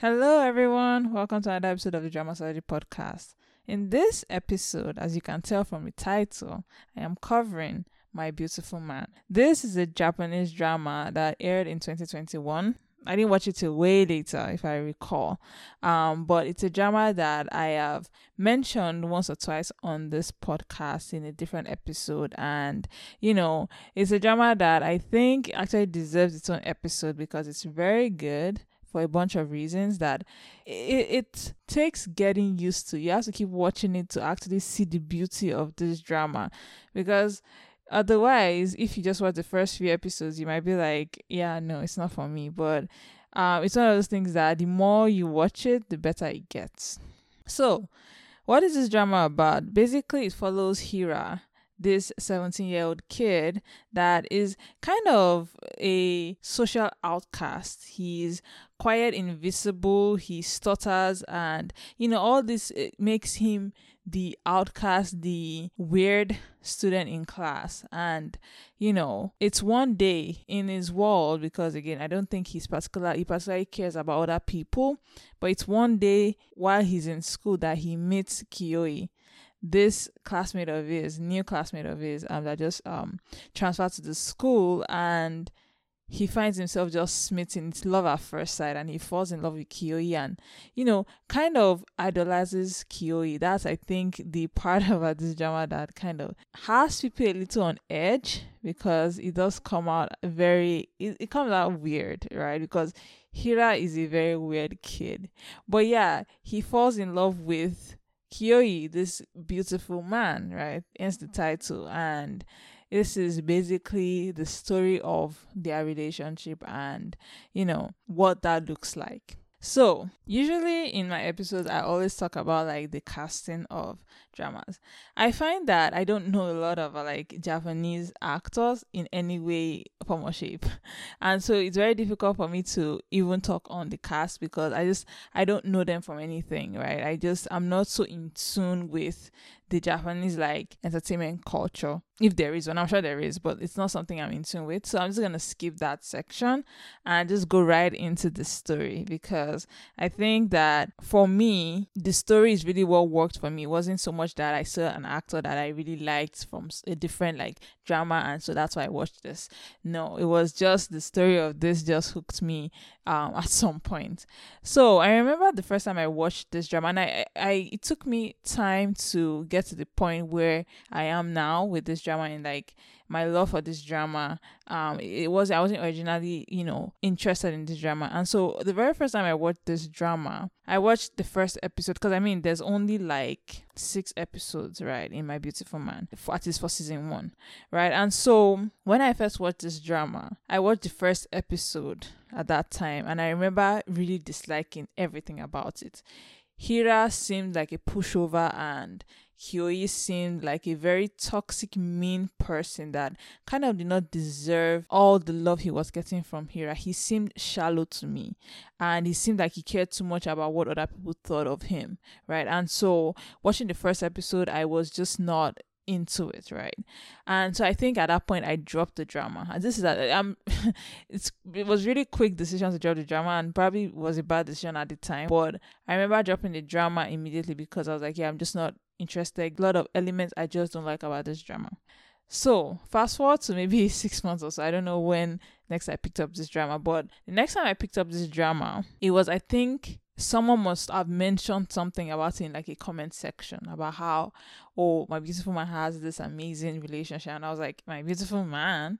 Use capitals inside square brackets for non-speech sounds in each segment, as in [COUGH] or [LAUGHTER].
Hello, everyone. Welcome to another episode of the Dramasology Podcast. In this episode, as you can tell from the title, I am covering My Beautiful Man. This is a Japanese drama that aired in 2021. I didn't watch it till way later, if I recall. Um, but it's a drama that I have mentioned once or twice on this podcast in a different episode. And, you know, it's a drama that I think actually deserves its own episode because it's very good for a bunch of reasons that it, it takes getting used to. You have to keep watching it to actually see the beauty of this drama. Because otherwise if you just watch the first few episodes you might be like yeah no it's not for me. But um it's one of those things that the more you watch it the better it gets. So what is this drama about? Basically it follows hira this 17 year old kid that is kind of a social outcast. He's quiet, invisible, he stutters, and you know, all this makes him the outcast, the weird student in class. And, you know, it's one day in his world because again, I don't think he's particular he particularly cares about other people, but it's one day while he's in school that he meets Kiyoi this classmate of his, new classmate of his, um, that just um transferred to the school, and he finds himself just smitten. It's love at first sight, and he falls in love with Kiyoi, and you know, kind of idolizes Kiyoi. That's I think the [LAUGHS] part about this drama that kind of has people a little on edge because it does come out very. It, it comes out weird, right? Because Hira is a very weird kid, but yeah, he falls in love with Kiyoi, this beautiful man, right? Hence the mm-hmm. title. And this is basically the story of their relationship and, you know, what that looks like. So, usually in my episodes, I always talk about like the casting of dramas. I find that I don't know a lot of like Japanese actors in any way, form, or shape. [LAUGHS] And so it's very difficult for me to even talk on the cast because I just, I don't know them from anything, right? I just, I'm not so in tune with the Japanese like entertainment culture. If there is one, I'm sure there is, but it's not something I'm in tune with. So I'm just gonna skip that section and just go right into the story because I think that for me, the story is really what worked for me. It wasn't so much that I saw an actor that I really liked from a different like drama, and so that's why I watched this. No, it was just the story of this just hooked me um, at some point. So I remember the first time I watched this drama, and I, I it took me time to get to the point where I am now with this drama, and like my love for this drama. Um, it was I wasn't originally you know interested in this drama, and so the very first time I watched this drama, I watched the first episode because I mean there's only like six episodes right in My Beautiful Man, for, at least for season one, right? And so when I first watched this drama, I watched the first episode at that time, and I remember really disliking everything about it. Hira seemed like a pushover and Kiyoi seemed like a very toxic, mean person that kind of did not deserve all the love he was getting from Hira. He seemed shallow to me, and he seemed like he cared too much about what other people thought of him, right? And so, watching the first episode, I was just not into it, right? And so I think at that point I dropped the drama. And this is that I'm [LAUGHS] it's it was really quick decision to drop the drama and probably was a bad decision at the time. But I remember dropping the drama immediately because I was like, yeah, I'm just not interested. A lot of elements I just don't like about this drama. So fast forward to maybe [LAUGHS] six months or so. I don't know when next I picked up this drama, but the next time I picked up this drama, it was I think someone must have mentioned something about it in like a comment section about how oh my beautiful man has this amazing relationship and I was like my beautiful man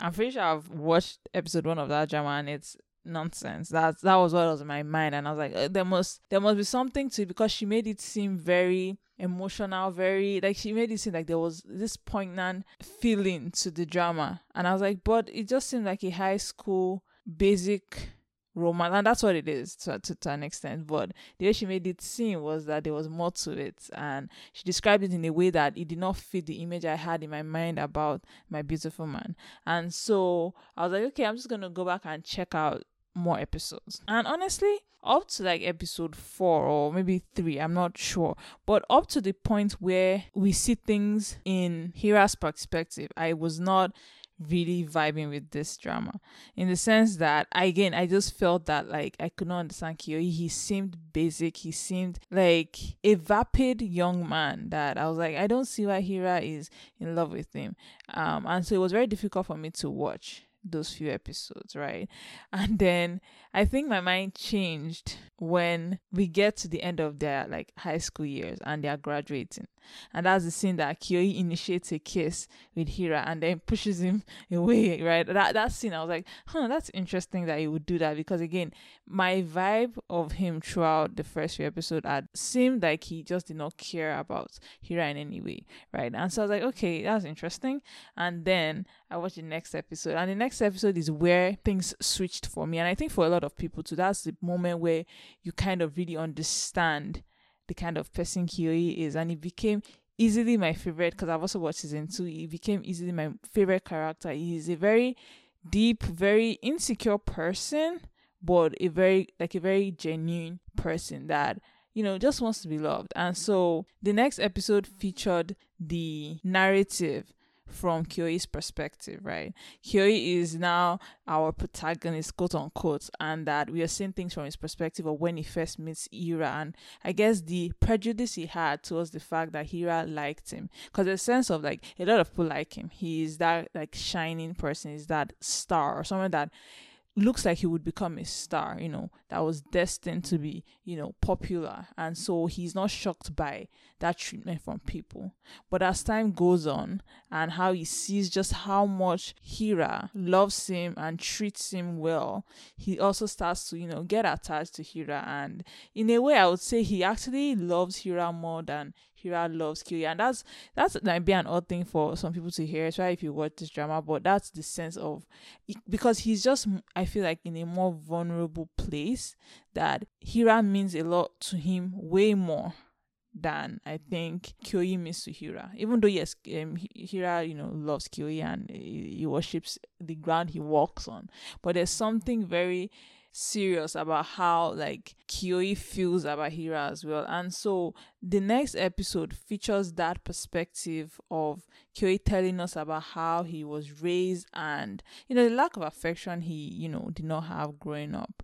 I'm pretty sure I've watched episode one of that drama and it's nonsense. That that was what was in my mind, and I was like, uh, there must there must be something to it because she made it seem very emotional, very like she made it seem like there was this poignant feeling to the drama, and I was like, but it just seemed like a high school basic romance, and that's what it is to, to, to an extent. But the way she made it seem was that there was more to it, and she described it in a way that it did not fit the image I had in my mind about my beautiful man. And so I was like, okay, I'm just gonna go back and check out more episodes. And honestly, up to like episode four or maybe three, I'm not sure, but up to the point where we see things in Hira's perspective, I was not really vibing with this drama in the sense that again I just felt that like I could not understand Kiyoi. He seemed basic. He seemed like a vapid young man that I was like I don't see why Hira is in love with him. Um, and so it was very difficult for me to watch those few episodes, right? And then I think my mind changed when we get to the end of their like high school years and they are graduating. And that's the scene that Kiyoi initiates a kiss with Hira and then pushes him [LAUGHS] away, right? That that scene I was like, huh, that's interesting that he would do that because again, my vibe of him throughout the first few episodes had seemed like he just did not care about Hira in any way, right? And so I was like, okay, that's interesting. And then I watched the next episode, and the next episode is where things switched for me. And I think for a lot of people too, that's the moment where you kind of really understand the kind of person Kiyoi is, and it became easily my favorite because I've also watched season two. He became easily my favorite character. He's a very deep, very insecure person, but a very like a very genuine person that you know just wants to be loved. And so the next episode featured the narrative from Kiyoi's perspective, right? Kiyoi is now our protagonist, quote unquote, and that we are seeing things from his perspective of when he first meets Hira, and I guess the prejudice he had towards the fact that Hira liked him, because a sense of like a lot of people like him. He is that like shining person, is that star or someone that looks like he would become a star, you know, that was destined to be, you know, popular. And so he's not shocked by that treatment from people. But as time goes on and how he sees just how much Hira loves him and treats him well, he also starts to, you know, get attached to Hira. And in a way, I would say he actually loves Hira more than Hira loves Kiyoi, and that's that's might be an odd thing for some people to hear, especially if you watch this drama. But that's the sense of because he's just I feel like in a more vulnerable place that Hira means a lot to him, way more than I think Kiyoi means to Hira. Even though yes, um, Hira you know loves Kiyoi and he, he worships the ground he walks on, but there's something very serious about how like Kiyoi feels about Hira as well. And so the next episode features that perspective of Kiyoi telling us about how he was raised and you know the lack of affection he, you know, did not have growing up.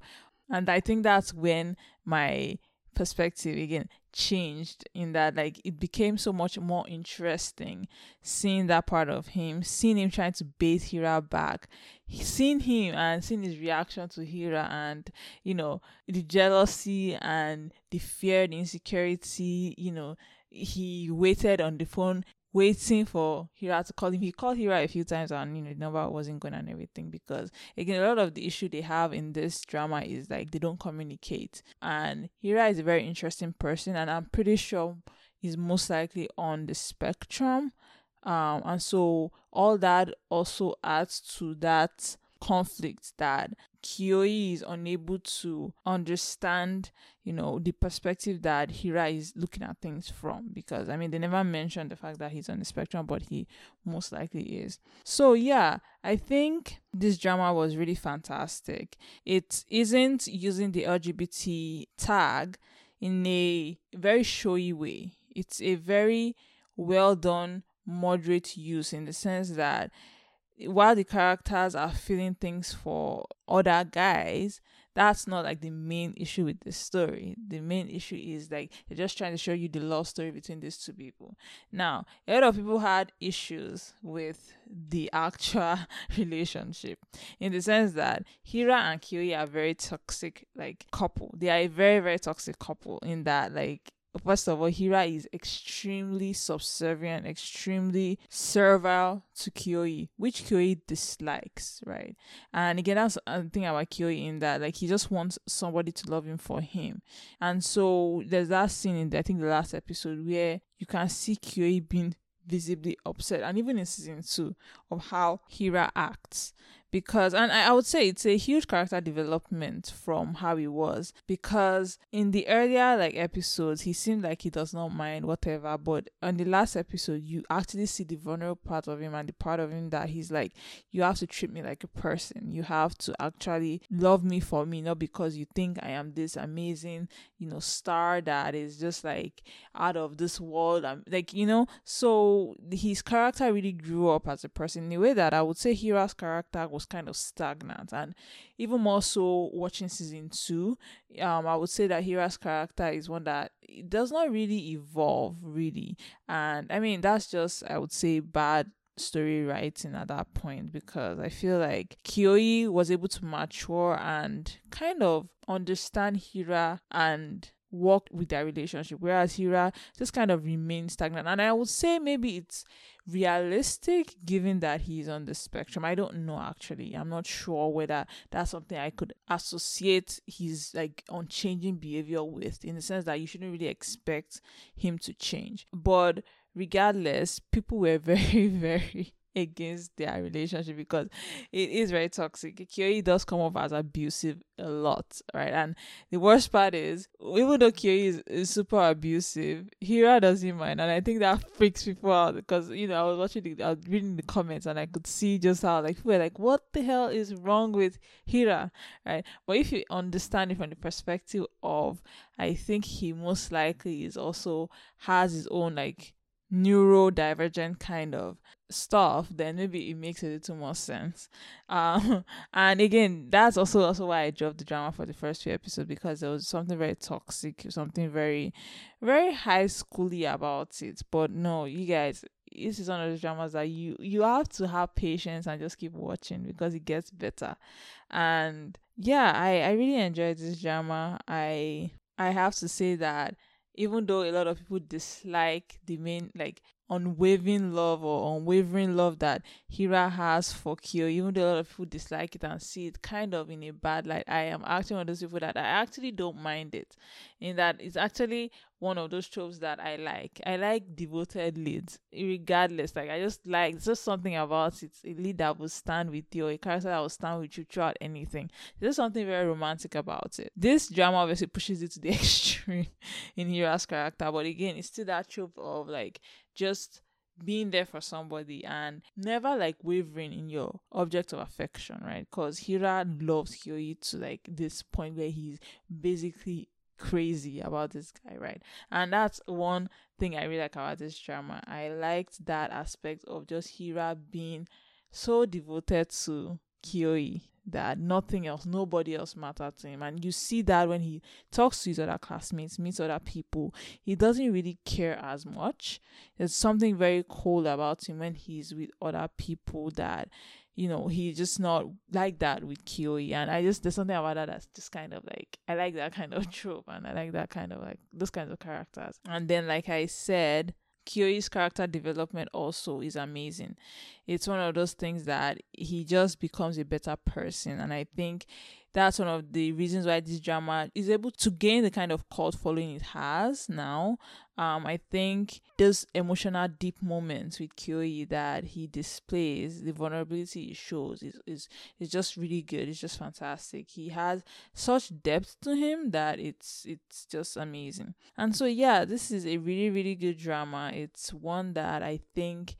And I think that's when my perspective again changed in that like it became so much more interesting seeing that part of him seeing him trying to bait hira back seeing him and seeing his reaction to hira and you know the jealousy and the fear the insecurity you know he waited on the phone waiting for Hira to call him. He called Hira a few times and you know the wasn't going and everything because again a lot of the issue they have in this drama is like they don't communicate. And Hira is a very interesting person and I'm pretty sure he's most likely on the spectrum. Um and so all that also adds to that conflict that Kiyoi is unable to understand, you know, the perspective that Hira is looking at things from. Because, I mean, they never mentioned the fact that he's on the spectrum, but he most likely is. So, yeah, I think this drama was really fantastic. It isn't using the LGBT tag in a very showy way, it's a very well done, moderate use in the sense that while the characters are feeling things for other guys, that's not like the main issue with the story. The main issue is like they're just trying to show you the love story between these two people. Now, a lot of people had issues with the [LAUGHS] actual relationship in the sense that Hira and Kiyoi are very toxic like couple. They are a very, very toxic couple in that like first of all, Hira is extremely subservient, extremely servile to Kiyoi, which Kiyoi dislikes, right? And again, that's the thing about Kiyoi in that, like, he just wants somebody to love him for him. And so there's that scene in, the, I think, the last episode where you can see Kiyoi being visibly upset, and even in season two, of how Hira acts because and I, would say it's a huge character development from how he was because in the earlier like episodes he seemed like he does not mind whatever but on the last episode you actually see the vulnerable part of him and the part of him that he's like you have to treat me like a person. You have to actually love me for me not because you think i am this amazing you know star that is just like out of this world. I'm like you know? So his character really grew up as a person. In a way that i would say hira's character was kind of stagnant. And even more so watching season two um i would say that hira's character is one that does not really evolve really. And i mean that's just i would say bad story writing at that point because I feel like Kiyoi was able to mature and kind of understand Hira and work with their relationship, whereas Hira just kind of remains stagnant. And I would say maybe it's realistic given that he's on the spectrum. I don't know actually. I'm not sure whether that's something I could associate his like unchanging behavior with in the sense that you shouldn't really expect him to change. But regardless, people were [LAUGHS] very, very against their relationship because it is very toxic. Kiyoi does come off as abusive a lot, right? And the worst part is, even though Kiyoi is, is super abusive, Hira doesn't mind, and I think that freaks people out because you know I was watching, the, I was reading the comments, and I could see just how like people were like, "What the hell is wrong with Hira?" Right? But if you understand it from the perspective of, I think he most likely is also has his own like neurodivergent kind of stuff, then maybe it makes a little more sense. Um, [LAUGHS] and again, that's also also why I dropped the drama for the first few episodes because there was something very toxic, something very, very high schooly about it. But no, you guys, this is one of those dramas that you you have to have patience and just keep watching because it gets better. And yeah, I I really enjoyed this drama. I I have to say that even though a lot of people dislike the main like unwavering love or unwavering love that Hira has for Kyo, even though a lot of people dislike it and see it kind of in a bad light, I am actually one of those people that I actually don't mind it. In that it's actually one of those tropes that I like. I like devoted leads, regardless. Like I just like it's just something about it. A lead that will stand with you, a character that will stand with you throughout anything. There's something very romantic about it. This drama obviously pushes it to the [LAUGHS] extreme in Hira's character, but again, it's still that trope of like just being there for somebody and never like wavering in your object of affection, right? Because Hira loves Kiyoi to like this point where he's basically crazy about this guy, right? And that's one thing I really like about this drama. I liked that aspect of just Hira being so devoted to Kiyoi that nothing else, nobody else mattered to him. And you see that when he talks to his other classmates, meets other people, he doesn't really care as much. There's something very cool about him when he's with other people that, you know, he's just not like that with Kiyoi. And I just, there's something about that that's just kind of like, I like that kind of [LAUGHS] trope and I like that kind of like, those kinds of characters. And then, like I said, Kiyoi's character development also is amazing. It's one of those things that he just becomes a better person. And I think that's one of the reasons why this drama is able to gain the kind of cult following it has now. Um, I think those emotional deep moments with Kiyoi that he displays, the vulnerability he shows is, is is just really good. It's just fantastic. He has such depth to him that it's it's just amazing. And so yeah, this is a really, really good drama. It's one that I think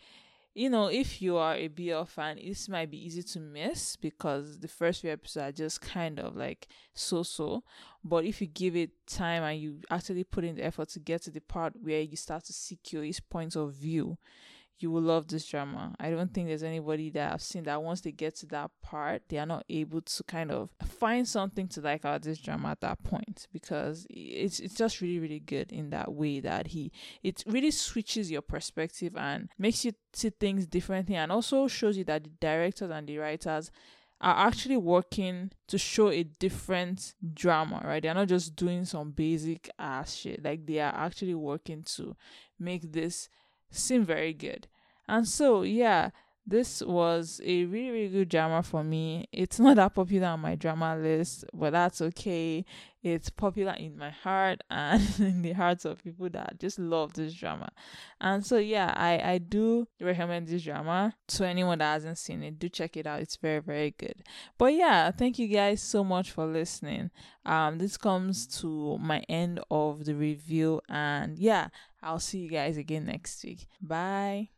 you know, if you are a BL fan, this might be easy to miss because the first few episodes are just kind of like so so. But if you give it time and you actually put in the effort to get to the part where you start to secure his point of view, you will love this drama. I don't think there's anybody that I've seen that once they get to that part, they are not able to kind of find something to like about this drama at that point because it's it's just really really good in that way that he it really switches your perspective and makes you see things differently and also shows you that the directors and the writers are actually working to show a different drama, right? They're not just doing some basic ass shit. Like they are actually working to make this seem very good. And so, yeah, this was a really, really good drama for me. It's not that popular on MyDramaList, but that's okay. It's popular in my heart [LAUGHS] and in the hearts of people that just love this drama. And so yeah, I, I do recommend this drama to anyone that hasn't seen it. Do check it out. It's very, very good. But yeah, thank you guys so much for listening. Um this comes to my end of the review and yeah, I'll see you guys again next week. Bye.